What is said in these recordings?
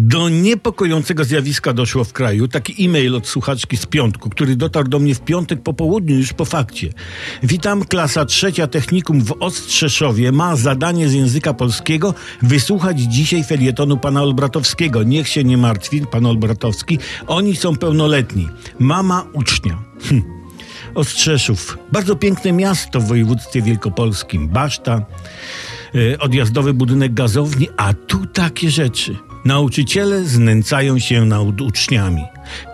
Do niepokojącego zjawiska doszło w kraju. Taki e-mail od słuchaczki z piątku, który dotarł do mnie w piątek po południu, już po fakcie. Witam, klasa trzecia technikum w Ostrzeszowie ma zadanie z języka polskiego wysłuchać dzisiaj felietonu pana Olbratowskiego. Niech się nie martwi, pan Olbratowski. Oni są pełnoletni. Mama ucznia. Hm. Ostrzeszów. Bardzo piękne miasto w województwie wielkopolskim. Baszta, e, odjazdowy budynek gazowni, a tu takie rzeczy. Nauczyciele znęcają się nad uczniami.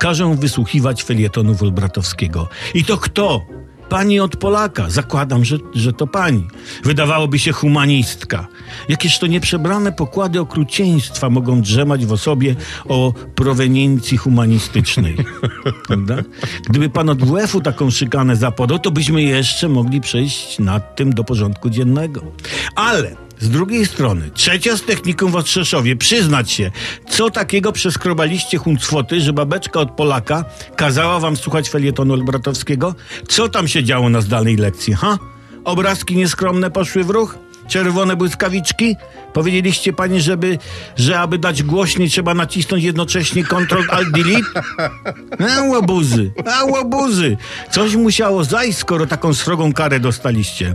Każą wysłuchiwać felietonu Wolbratowskiego. I to kto? Pani od Polaka. Zakładam, że, że to pani. Wydawałoby się humanistka. Jakież to nieprzebrane pokłady okrucieństwa mogą drzemać w osobie o proweniencji humanistycznej. Prawda? Gdyby pan od WF-u taką szykanę zapodał, to byśmy jeszcze mogli przejść nad tym do porządku dziennego. Ale z drugiej strony, trzecia z technikum w Ostrzeszowie, przyznać się, co takiego przeskrobaliście huncwoty, że babeczka od Polaka kazała wam słuchać felietonu Olbratowskiego? Co tam się działo na zdalnej lekcji, ha? Obrazki nieskromne poszły w ruch? Czerwone błyskawiczki? Powiedzieliście pani, żeby, że aby dać głośniej trzeba nacisnąć jednocześnie Ctrl Alt Delete? A łobuzy, a łobuzy. Coś musiało zajść, skoro taką srogą karę dostaliście.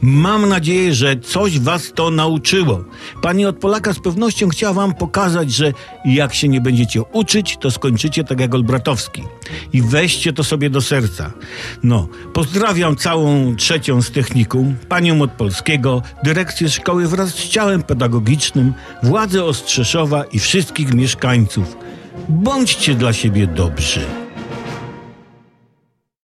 Mam nadzieję, że coś was to nauczyło. Pani od Polaka z pewnością chciała wam pokazać, że jak się nie będziecie uczyć, to skończycie tak jak Olbratowski. I weźcie to sobie do serca. No, pozdrawiam całą trzecią z technikum, panią od Polskiego, dyrekcję szkoły wraz z ciałem pedagogicznym, władze Ostrzeszowa i wszystkich mieszkańców. Bądźcie dla siebie dobrzy.